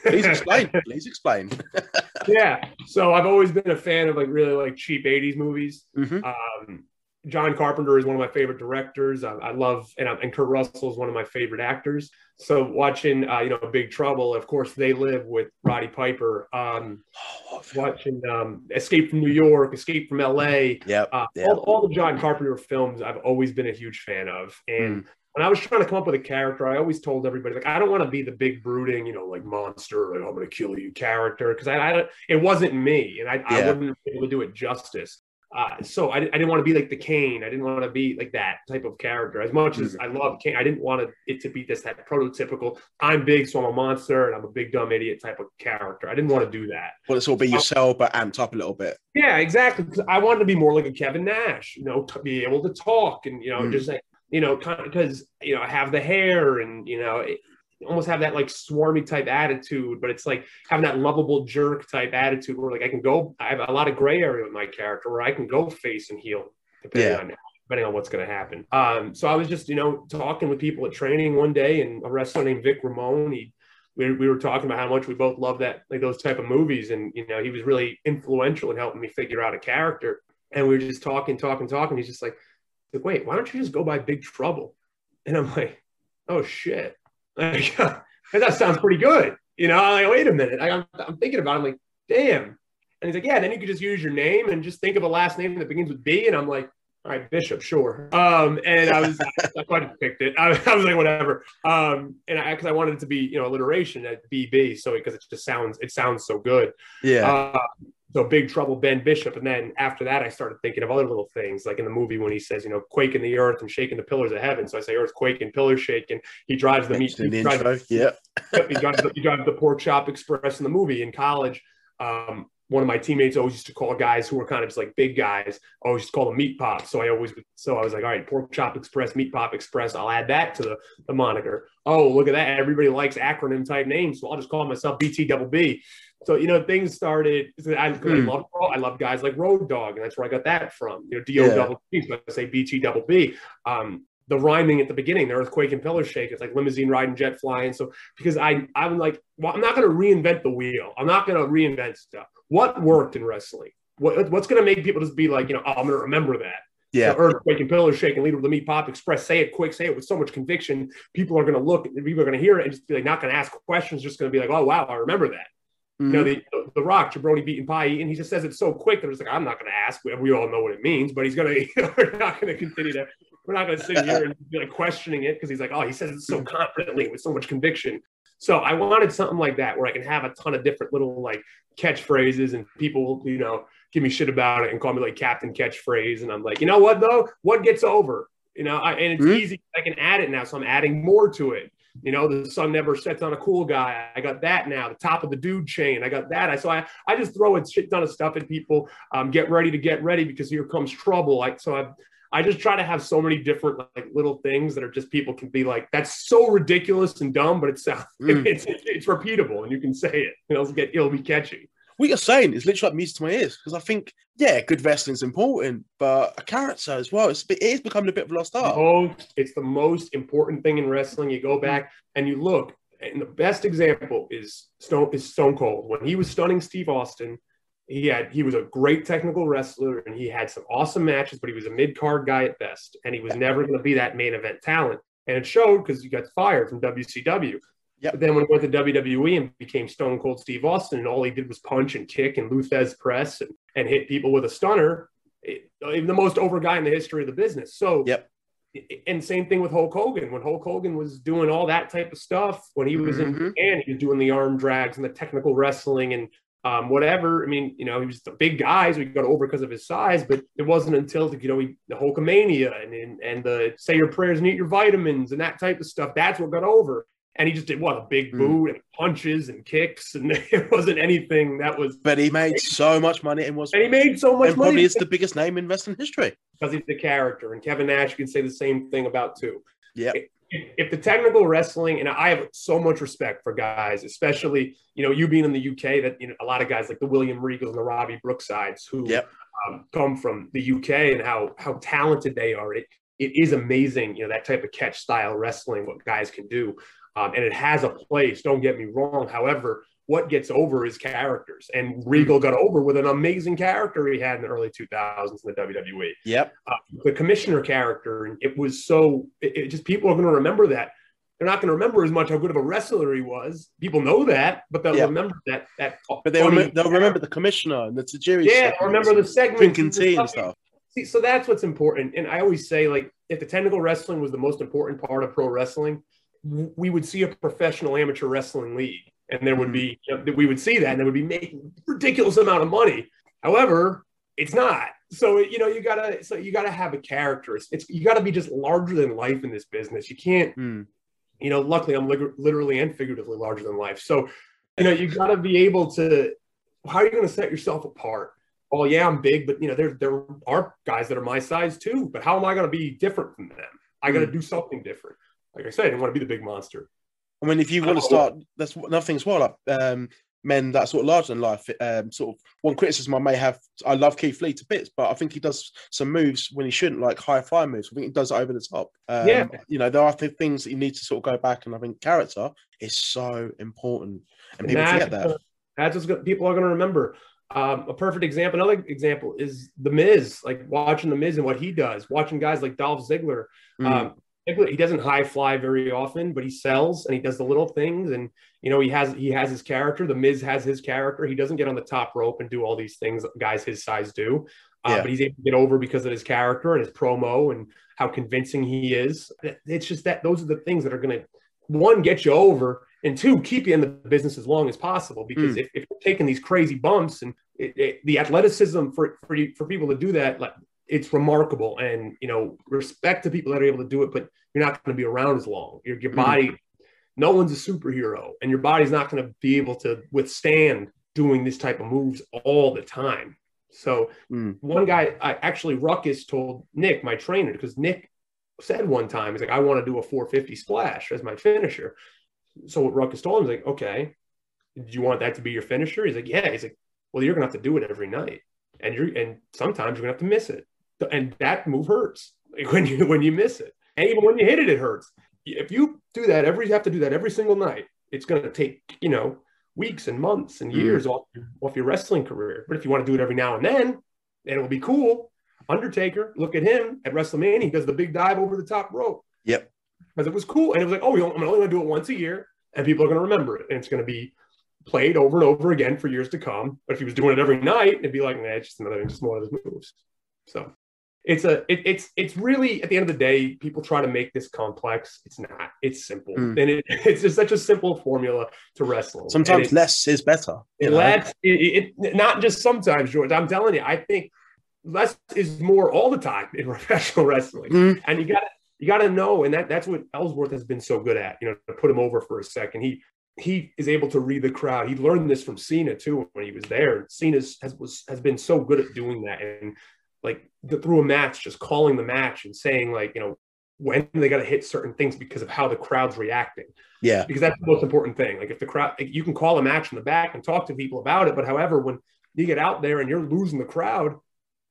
Speaker 2: Please explain. [laughs] Please explain. [laughs]
Speaker 3: yeah. So I've always been a fan of like really like cheap '80s movies.
Speaker 2: Mhm.
Speaker 3: Um, John Carpenter is one of my favorite directors. I, I love, and, and Kurt Russell is one of my favorite actors. So watching, uh, you know, Big Trouble, of course, they live with Roddy Piper. Um,
Speaker 2: Oh,
Speaker 3: watching um, Escape from New York, Escape from L.A.
Speaker 2: Yep.
Speaker 3: Uh,
Speaker 2: Yeah.
Speaker 3: all, all the John Carpenter films I've always been a huge fan of. And when I was trying to come up with a character, I always told everybody, like, I don't want to be the big brooding, you know, like monster, like, I'm going to kill you character. Cause I, I don't, it wasn't me. And I, I
Speaker 2: Yeah.
Speaker 3: wouldn't be able to do it justice. Uh, so I, I didn't want to be like the Kane. I didn't want to be like that type of character. As much as I love Kane, I didn't want it to be this that prototypical. I'm big, so I'm a monster, and I'm a big dumb idiot type of character. I didn't want to do that.
Speaker 2: Well, it's all be yourself, but amped up a little bit.
Speaker 3: Yeah, exactly. I wanted to be more like a Kevin Nash, you know, to be able to talk and you know,
Speaker 2: Mm.
Speaker 3: just like you know, because you know, I have the hair and you know, it, almost have that like swarmy type attitude, but it's like having that lovable jerk type attitude where like I can go. I have a lot of gray area with my character where I can go face and heel depending
Speaker 2: Yeah.
Speaker 3: on depending on what's going to happen. Um, so I was just you know talking with people at training one day, and a wrestler named Vic Ramone, he we, we were talking about how much we both love that like those type of movies and you know he was really influential in helping me figure out a character and we were just talking talking talking he's just like, like wait why don't you just go by big trouble and i'm like oh shit [laughs] like, that sounds pretty good you know i'm like wait a minute I, I'm, I'm thinking about it i'm like damn and he's like yeah then you could just use your name and just think of a last name that begins with b and i'm like all right, Bishop, sure. Um, and I was, I just picked it. I, I was like, whatever. Um, and I, cause I wanted it to be, you know, alliteration at BB. So, because it just sounds, it sounds so good.
Speaker 2: Yeah.
Speaker 3: Uh, so Big Trouble, Ben Bishop. And then after that, I started thinking of other little things, like in the movie when he says, you know, quaking the earth and shaking the pillars of heaven. So I say earthquake and pillars shaking. He drives the meat.
Speaker 2: Mentioned
Speaker 3: He
Speaker 2: the
Speaker 3: drives,
Speaker 2: intro. Yeah. [laughs]
Speaker 3: He drives, the, he drives the pork chop express in the movie in college. Um, one of my teammates always used to call guys who were kind of just like big guys, always used to call them meat pops. So I always, so I was like, all right, pork chop express, meat pop express. I'll add that to the, the moniker. Oh, look at that. Everybody likes acronym type names. So I'll just call myself BT double B. So, you know, things started, I,
Speaker 2: Hmm.
Speaker 3: I love, I love guys like Road Dog. And that's where I got that from, you know, DO double B. So I say BT double B. Um, the rhyming at the beginning, the earthquake and pillar shake. It's like limousine riding, jet flying. So because I I'm like, well, I'm not going to reinvent the wheel. I'm not going to reinvent stuff. What worked in wrestling? What, what's going to make people just be like, you know, oh, I'm going to remember that.
Speaker 2: Yeah.
Speaker 3: The earthquake and pillar shake and leader with the meat pop express. Say it quick. Say it with so much conviction. People are going to look. People are going to hear it and just be like, not going to ask questions. Just going to be like, oh wow, I remember that.
Speaker 2: Mhm.
Speaker 3: You know, the, the Rock, Jabroni beating pie, and he just says it so quick that it's like, I'm not going to ask. We, we all know what it means, but he's going [laughs] to, you know, we're not going to continue to, we're not going to sit here and be like questioning it because he's like, oh, he says it so confidently with so much conviction. So I wanted something like that where I can have a ton of different little like catchphrases and people will, you know, give me shit about it and call me like Captain Catchphrase. And I'm like, you know what though? What gets over? You know, I, and it's
Speaker 2: Mhm.
Speaker 3: easy. I can add it now. So I'm adding more to it. You know, the sun never sets on a cool guy. I got that now. The top of the dude chain. I got that. I so I, I just throw a shit ton of stuff at people. Um, get ready to get ready because here comes trouble. Like so I I just try to have so many different like little things that are just people can be like, that's so ridiculous and dumb, but it's [laughs]
Speaker 2: Mm.
Speaker 3: it's, it's it's repeatable and you can say it. It'll get it'll be catchy.
Speaker 2: What you're saying is literally like music to my ears because I think, yeah, good wrestling is important, but a character as well. It's, it is becoming a bit of a lost art.
Speaker 3: Oh, it's the most important thing in wrestling. You go mm. back and you look, and the best example is Stone is Stone Cold. When he was stunning Steve Austin, he had he was a great technical wrestler and he had some awesome matches, but he was a mid card guy at best, and he was never going to be that main event talent. and it showed because he got fired from WCW.
Speaker 2: Yep.
Speaker 3: But then when he went to WWE and became Stone Cold Steve Austin, and all he did was punch and kick and Lou Thesz press and, and hit people with a stunner, it, the most over guy in the history of the business. So,
Speaker 2: Yep.
Speaker 3: And same thing with Hulk Hogan. When Hulk Hogan was doing all that type of stuff, when he was
Speaker 2: Mhm.
Speaker 3: in Japan, he was doing the arm drags and the technical wrestling and um, whatever. I mean, you know, he was a big guy, so he got over because of his size. But it wasn't until you know he, the Hulkamania and, and and the say your prayers and eat your vitamins and that type of stuff. That's what got over. And he just did what a big
Speaker 2: Mm.
Speaker 3: boot and punches and kicks, and [laughs] it wasn't anything that was.
Speaker 2: But he made so much money and was
Speaker 3: And he made so much
Speaker 2: and probably
Speaker 3: money
Speaker 2: is the biggest name in wrestling history.
Speaker 3: because he's the character. And Kevin Nash you can say the same thing about too.
Speaker 2: Yeah.
Speaker 3: If, if the technical wrestling, and I have so much respect for guys, especially you know you being in the UK, that you know a lot of guys like the William Regals and the Robbie Brooksides who
Speaker 2: Yep.
Speaker 3: um, come from the UK and how how talented they are. It it is amazing, you know that type of catch style wrestling, what guys can do, um, and it has a place. Don't get me wrong. However, what gets over is characters, and Regal got over with an amazing character he had in the early 2000s in the WWE
Speaker 2: Yep.
Speaker 3: uh, the commissioner character, and it was so. It, it just people are going to remember that. They're not going to remember as much how good of a wrestler he was. People know that, but they'll
Speaker 2: Yeah.
Speaker 3: remember that. That
Speaker 2: But remem- they'll remember the commissioner and the Tajiri.
Speaker 3: Yeah, remember the
Speaker 2: and
Speaker 3: segments,
Speaker 2: drinking tea and
Speaker 3: stuff. See, so that's what's important. And I always say, like, if the technical wrestling was the most important part of pro wrestling, we would see a professional amateur wrestling league, and there would be you know, we would see that, and they would be making ridiculous amount of money. However, it's not. So you know, you gotta so you gotta have a character. It's, it's you gotta be just larger than life in this business. You can't,
Speaker 2: Hmm.
Speaker 3: you know. Luckily, I'm lig- literally and figuratively larger than life. So you know, you gotta be able to. How are you gonna set yourself apart? oh yeah, I'm big, but you know, there there are guys that are my size too. But how am I going to be different from them? I got to do something different. Like I said, I didn't want to be the big monster.
Speaker 2: I mean, if you want to
Speaker 3: Oh.
Speaker 2: start, that's another thing as well. Like um, men that are sort of larger than life. Um, sort of one criticism I may have. I love Keith Lee to bits, but I think he does some moves when he shouldn't, like high fly moves. I think he does it over the top. Um,
Speaker 3: Yeah.
Speaker 2: You know, there are th- things that you need to sort of go back, and I think character is so important, and people forget that.
Speaker 3: That's what gonna, people are going to remember. Um, a perfect example, another example is the Miz. Like watching the Miz and what he does. Watching guys like Dolph Ziggler.
Speaker 2: Mm.
Speaker 3: Um, Ziggler, he doesn't high fly very often, but he sells and he does the little things. And you know, he has he has his character. The Miz has his character. He doesn't get on the top rope and do all these things guys his size do. Uh,
Speaker 2: Yeah.
Speaker 3: But he's able to get over because of his character and his promo and how convincing he is. It's just that those are the things that are going to one get you over and two keep you in the business as long as possible. Because
Speaker 2: Mm.
Speaker 3: if, if you're taking these crazy bumps and it, it, the athleticism for for you, for people to do that, like it's remarkable. And you know, respect to people that are able to do it, but you're not going to be around as long. Your your
Speaker 2: Mhm.
Speaker 3: body, no one's a superhero, and your body's not going to be able to withstand doing this type of moves all the time. So
Speaker 2: Mm.
Speaker 3: one guy, I actually Ruckus told Nick, my trainer, because Nick said one time, he's like, I want to do a 450 splash as my finisher. So what Ruckus told him, he's like, okay, do you want that to be your finisher? He's like, yeah. He's like, well, you're gonna have to do it every night, and you're and sometimes you're gonna have to miss it, and that move hurts like, [laughs] when you when you miss it, and even when you hit it, it hurts. If you do that every, you have to do that every single night. It's gonna take you know weeks and months and
Speaker 2: Mm.
Speaker 3: years off off your wrestling career. But if you want to do it every now and then, and it will be cool. Undertaker, look at him at WrestleMania. He does the big dive over the top rope
Speaker 2: Yep.
Speaker 3: because it was cool. And it was like, oh, I'm only going to do it once a year, and people are going to remember it, and it's going to be played over and over again for years to come. But if he was doing it every night, it'd be like, nah, it's just another, just one of his moves. So it's a, it, it's, it's really at the end of the day, people try to make this complex. It's not. It's simple,
Speaker 2: Mm.
Speaker 3: and it, [laughs] it's just such a simple formula to wrestle.
Speaker 2: Sometimes less is better. you
Speaker 3: it, it, not just sometimes, George. I'm telling you, I think less is more all the time in [laughs] professional wrestling.
Speaker 2: Mm.
Speaker 3: And you got to you got to know, and that that's what Ellsworth has been so good at. You know, to put him over for a second, he he is able to read the crowd. He learned this from Cena too when he was there. Cena has was has been so good at doing that, and like the, through a match, just calling the match and saying like you know when they got to hit certain things because of how the crowd's reacting
Speaker 2: Yeah.
Speaker 3: because that's the most important thing. Like if the crowd, like, you can call a match in the back and talk to people about it, but however, when you get out there and you're losing the crowd,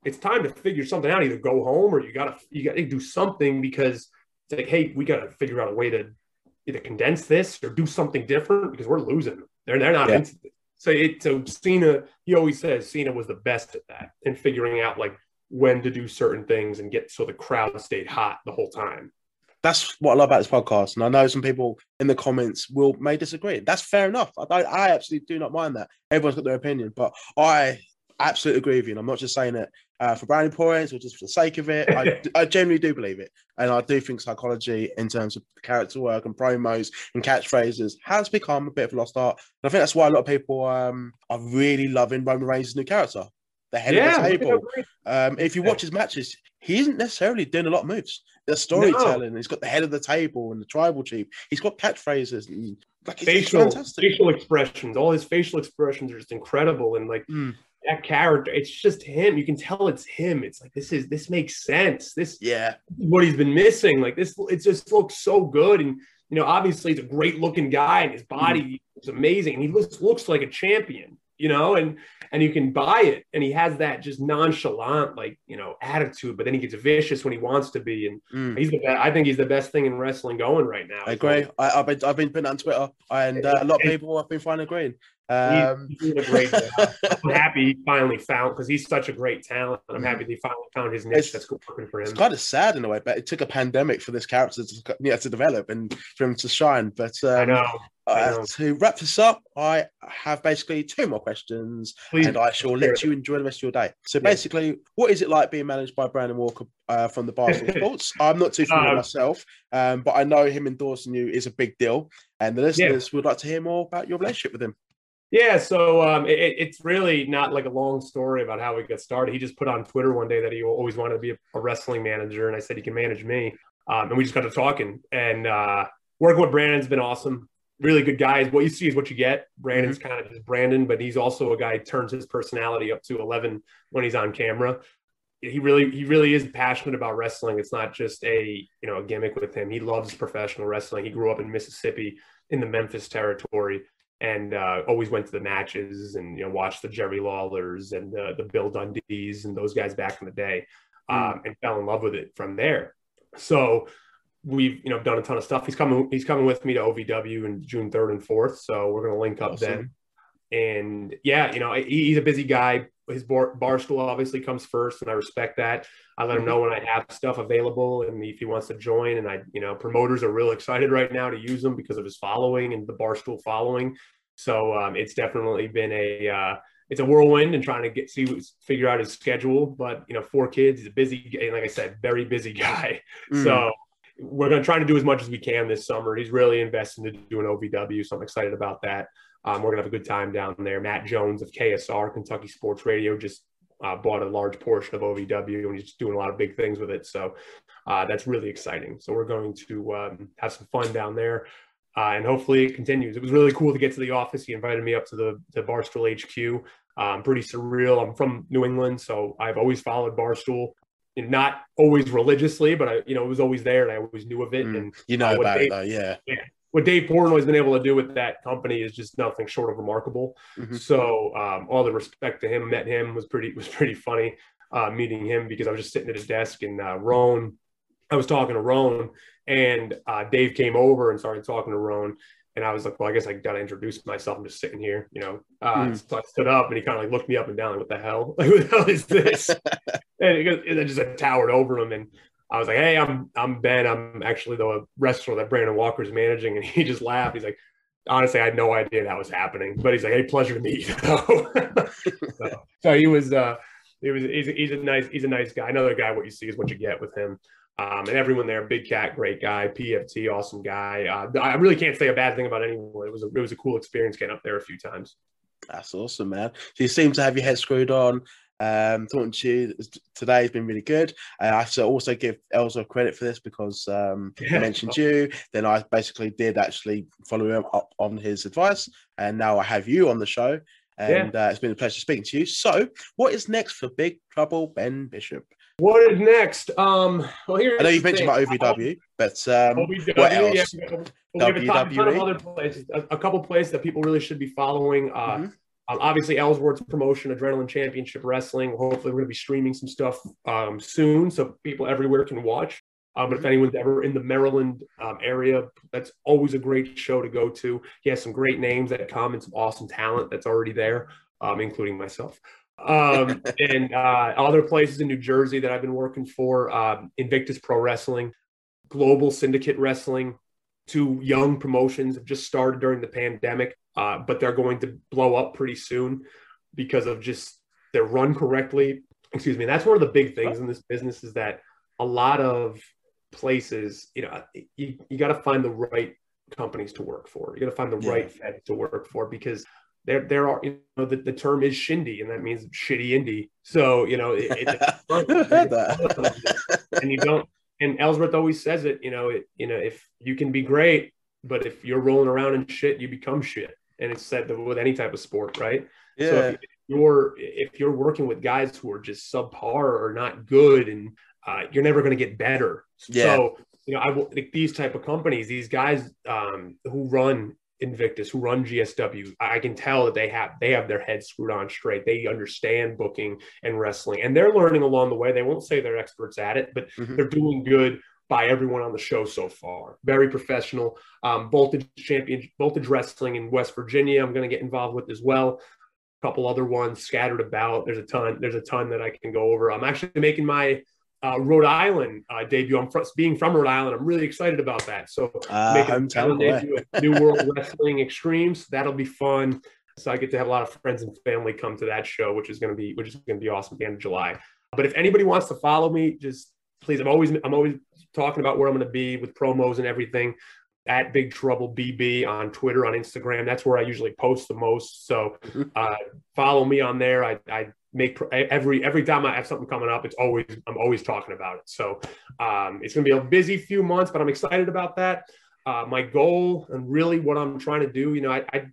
Speaker 3: it's time to figure something out. Either go home or you gotta you gotta do something because it's like, hey, we gotta figure out a way to either condense this or do something different because we're losing. They're they're not
Speaker 2: Yeah.
Speaker 3: into it. So it so Cena, he always says Cena was the best at that and figuring out like when to do certain things and get so the crowd stayed hot the whole time.
Speaker 2: That's what I love about this podcast. And I know some people in the comments will may disagree. That's fair enough. I, I absolutely do not mind that. Everyone's got their opinion, but I absolutely agree with you. And I'm not just saying it uh, for brownie points or just for the sake of it. I, [laughs] I genuinely do believe it. And I do think psychology in terms of character work and promos and catchphrases has become a bit of a lost art. And I think that's why a lot of people um, are really loving Roman Reigns' new character. The head yeah, of the table. Um, if you watch his matches, he isn't necessarily doing a lot of moves. The storytelling, no. he's got the head of the table and the tribal chief. He's got catchphrases and like
Speaker 3: facial, facial expressions. All his facial expressions are just incredible. And like mm that character, it's just him. You can tell it's him. It's like this is this makes sense. This
Speaker 2: yeah,
Speaker 3: what he's been missing. Like this, it just looks so good. And you know, obviously he's a great looking guy, and his body mm-hmm. is amazing. And he looks looks like a champion. You know, and and you can buy it. And he has that just nonchalant, like you know, attitude. But then he gets vicious when he wants to be. And mm. he's the best, I think he's the best thing in wrestling going right now.
Speaker 2: I agree. I, have been I've been putting on Twitter, and uh, a lot of people have been finding agreeing. Um,
Speaker 3: he's, doing a great job. [laughs] I'm happy he finally found because he's such a great talent. I'm mm. happy he finally found his niche that's working for him.
Speaker 2: It's kind of sad in a way, but it took a pandemic for this character to, yeah, to develop and for him to shine. But um,
Speaker 3: I know.
Speaker 2: Uh, to wrap this up, I have basically two more questions, Please. and I shall let you enjoy the rest of your day. So, yeah. basically, what is it like being managed by Brandon Walker uh, from the Barstool Sports? [laughs] I'm not too familiar um, myself, um, but I know him endorsing you is a big deal, and the listeners yeah. would like to hear more about your relationship with him.
Speaker 3: Yeah, so um, it, it's really not like a long story about how we got started. He just put on Twitter one day that he always wanted to be a, a wrestling manager, and I said he can manage me, um, and we just got to talking. And uh, working with Brandon's been awesome. Really good guys. What you see is what you get. Brandon's mm-hmm. kind of just Brandon, but he's also a guy turns his personality up to eleven when he's on camera. He really, he really is passionate about wrestling. It's not just a you know a gimmick with him. He loves professional wrestling. He grew up in Mississippi in the Memphis territory and uh, always went to the matches and you know watched the Jerry Lawlers and the, the Bill Dundees and those guys back in the day, hmm. um, and fell in love with it from there. So we've you know done a ton of stuff. He's coming he's coming with me to OVW in June third and fourth, so we're gonna link up awesome. then. And yeah, you know he's a busy guy. His bar, barstool obviously comes first, and I respect that. I let him know when I have stuff available and if he wants to join. And I, you know, promoters are real excited right now to use him because of his following and the bar barstool following. So um, it's definitely been a uh, it's a whirlwind and trying to get see figure out his schedule. But you know, four kids, he's a busy, like I said, very busy [laughs] guy. Mm. So we're going to try to do as much as we can this summer. He's really invested into doing OVW, so I'm excited about that. Um, we're going to have a good time down there. Matt Jones of KSR, Kentucky Sports Radio, just uh, bought a large portion of OVW and he's doing a lot of big things with it. So uh, that's really exciting. So we're going to um, have some fun down there uh, and hopefully it continues. It was really cool to get to the office. He invited me up to the, the Barstool HQ. Um, pretty surreal. I'm from New England, so I've always followed Barstool. Not always religiously, but I, you know, it was always there, and I always knew of it. Mm, and
Speaker 2: you know uh, about Dave, it, though, yeah.
Speaker 3: Yeah, what Dave Portnoy has been able to do with that company is just nothing short of remarkable. Mm-hmm. So, um, all the respect to him. Met him was pretty [laughs] was pretty funny uh, meeting him because I was just sitting at his desk and uh, Rone. I was talking to Rone, and uh, Dave came over and started talking to Rone. And I was like, well, I guess I got to introduce myself. I'm just sitting here, you know. Uh, mm. So I stood up and he kind of like looked me up and down, like, what the hell? [laughs] Like, what the hell is this? [laughs] and, goes, and then just I towered over him. And I was like, hey, I'm I'm Ben. I'm actually the wrestler that Brandon Walker's managing. And he just laughed. He's like, honestly, I had no idea that was happening. But he's like, hey, pleasure to meet you. [laughs] so, so, he was, uh, he was, he's, he's a nice, he's a nice guy. Another guy, what you see is what you get with him. Um, and everyone there, Big Cat, great guy, PFT, awesome guy. Uh, I really can't say a bad thing about anyone. It was a, it was a cool experience getting up there a few times.
Speaker 2: That's awesome, man. So you seem to have your head screwed on. Um, talking to you today has been really good. Uh, I have to also give Elza credit for this because um, yeah. I mentioned you. Then I basically did actually follow him up on his advice, and now I have you on the show. And yeah. uh, it's been a pleasure speaking to you. So, what is next for Big Trouble Ben Bishop?
Speaker 3: What is next? Um, well, here
Speaker 2: I know you mentioned about OVW, but um, OVW, what else?
Speaker 3: Yeah, we'll WWE. a ton of other places, a, a, couple places that people really should be following. Uh, mm-hmm. um, obviously, Ellsworth's promotion, Adrenaline Championship Wrestling. Hopefully, we're going to be streaming some stuff um, soon, so people everywhere can watch. Uh, but if mm-hmm. anyone's ever in the Maryland um, area, that's always a great show to go to. He has some great names that come and some awesome talent that's already there, um, including myself um, and uh, other places in New Jersey that I've been working for, um, Invictus Pro Wrestling, global syndicate wrestling. Two young promotions have just started during the pandemic, uh, but they're going to blow up pretty soon because of just they're run correctly. Excuse me. That's one of the big things in this business is that a lot of places, you know, you, you got to find the right companies to work for. You got to find the yeah. right fed to work for because there there are you know the, the term is shindy and that means shitty indie. So you know it, it, [laughs] and you don't. And Ellsworth always says it. You know it. You know if you can be great, but if you're rolling around in shit, you become shit. And it's said with any type of sport, right?
Speaker 2: Yeah. So
Speaker 3: if you're if you're working with guys who are just subpar or not good, and uh, you're never going to get better. Yeah. So you know, I like these type of companies, these guys um, who run Invictus, who run GSW, I can tell that they have they have their heads screwed on straight. They understand booking and wrestling, and they're learning along the way. They won't say they're experts at it, but mm-hmm. they're doing good by everyone on the show so far. Very professional. Um, Voltage champion, Voltage Wrestling in West Virginia. I'm going to get involved with as well. A couple other ones scattered about. There's a ton. There's a ton that I can go over. I'm actually making my uh, Rhode Island uh, debut. I'm fr- being from Rhode Island. I'm really excited about that. So
Speaker 2: uh, making
Speaker 3: debut at New World Wrestling Extremes. That'll be fun. So I get to have a lot of friends and family come to that show, which is going to be which is going to be awesome at the end of July. But if anybody wants to follow me, just please. I'm always I'm always talking about where I'm going to be with promos and everything. At Big Trouble BB on Twitter, on Instagram. That's where I usually post the most. So mm-hmm. uh, follow me on there. I, I make every every time I have something coming up, it's always I'm always talking about it. So um, it's going to be a busy few months, but I'm excited about that. Uh, my goal and really what I'm trying to do, you know, I, I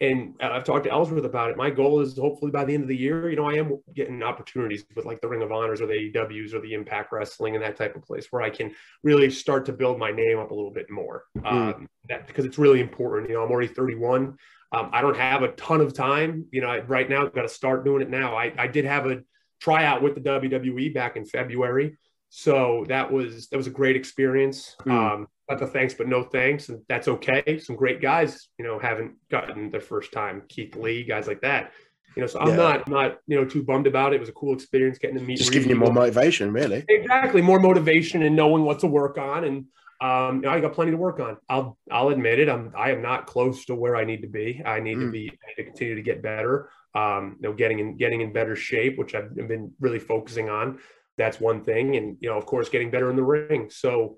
Speaker 3: and I've talked to Ellsworth about it. My goal is hopefully by the end of the year, you know, I am getting opportunities with like the Ring of Honors or the AEWs or the Impact Wrestling and that type of place where I can really start to build my name up a little bit more. Mm. Um, that because it's really important. You know, I'm already 31. Um, I don't have a ton of time. You know, I, right now I've got to start doing it now. I, I did have a tryout with the WWE back in February, so that was that was a great experience. Mm. Um, but the thanks, but no thanks, and that's okay. Some great guys, you know, haven't gotten their first time. Keith Lee, guys like that. You know, so I'm yeah. not not you know too bummed about it. It was a cool experience getting to meet.
Speaker 2: Just giving you more motivation, really.
Speaker 3: Exactly, more motivation and knowing what to work on and um, I got plenty to work on. I'll I'll admit it. I'm I am not close to where I need to be. I need mm. to be to continue to get better. Um, you know, getting in getting in better shape, which I've been really focusing on. That's one thing, and you know, of course, getting better in the ring. So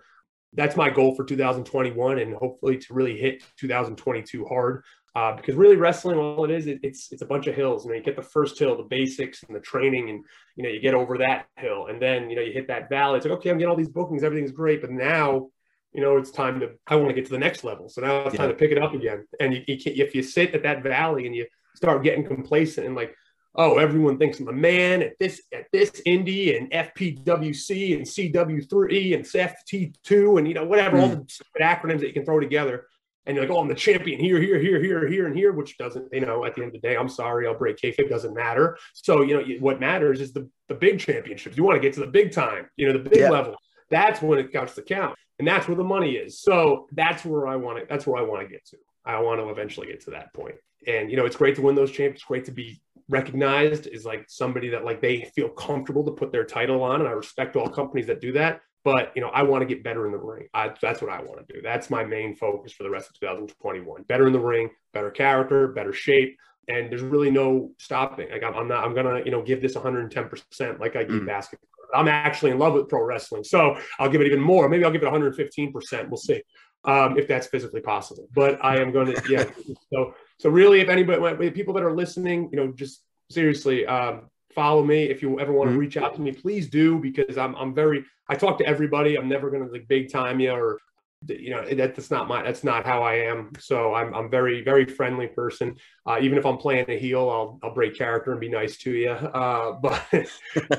Speaker 3: that's my goal for 2021, and hopefully to really hit 2022 hard. Uh, because really wrestling, all it is, it, it's it's a bunch of hills. You know, you get the first hill, the basics and the training, and you know, you get over that hill, and then you know, you hit that valley. It's like, okay, I'm getting all these bookings, everything's great, but now you know, it's time to, I want to get to the next level. So now it's yeah. time to pick it up again. And you, you if you sit at that valley and you start getting complacent and like, oh, everyone thinks I'm a man at this, at this indie and FPWC and CW3 and CFT2 and, you know, whatever, mm. all the acronyms that you can throw together. And you're like, oh, I'm the champion here, here, here, here, here, and here, which doesn't, you know, at the end of the day, I'm sorry, I'll break kayfabe, doesn't matter. So, you know, what matters is the, the big championships. You want to get to the big time, you know, the big yeah. level. That's when it counts to count and that's where the money is. So that's where I want to. That's where I want to get to. I want to eventually get to that point. And you know, it's great to win those champions. Great to be recognized as like somebody that like they feel comfortable to put their title on. And I respect all companies that do that. But you know, I want to get better in the ring. I, that's what I want to do. That's my main focus for the rest of 2021. Better in the ring, better character, better shape, and there's really no stopping. Like I'm, I'm not. I'm gonna you know give this 110 percent like I give mm. basketball. I'm actually in love with pro wrestling. So I'll give it even more. Maybe I'll give it 115%. We'll see um, if that's physically possible. But I am going to, yeah. [laughs] so, so really, if anybody, people that are listening, you know, just seriously, um, follow me. If you ever want to mm-hmm. reach out to me, please do because I'm, I'm very, I talk to everybody. I'm never going to like big time you or you know that, that's not my that's not how I am. So I'm I'm very very friendly person. Uh, even if I'm playing a heel, I'll I'll break character and be nice to you. Uh, [laughs] but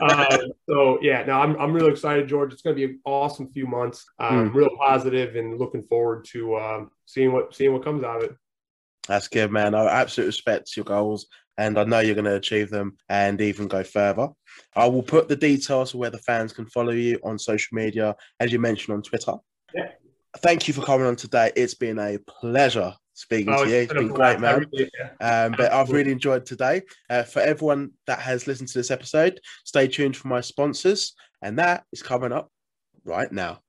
Speaker 3: uh, so yeah, now I'm I'm really excited, George. It's going to be an awesome few months. Um, mm. Real positive and looking forward to um, seeing what seeing what comes out of it.
Speaker 2: That's good, man. I absolutely respect your goals, and I know you're going to achieve them and even go further. I will put the details of where the fans can follow you on social media, as you mentioned on Twitter.
Speaker 3: Yeah
Speaker 2: thank you for coming on today. It's been a pleasure speaking oh, to you. It's been great, man. Um, but I've really enjoyed today. Uh, for everyone that has listened to this episode, stay tuned for my sponsors, and that is coming up right now.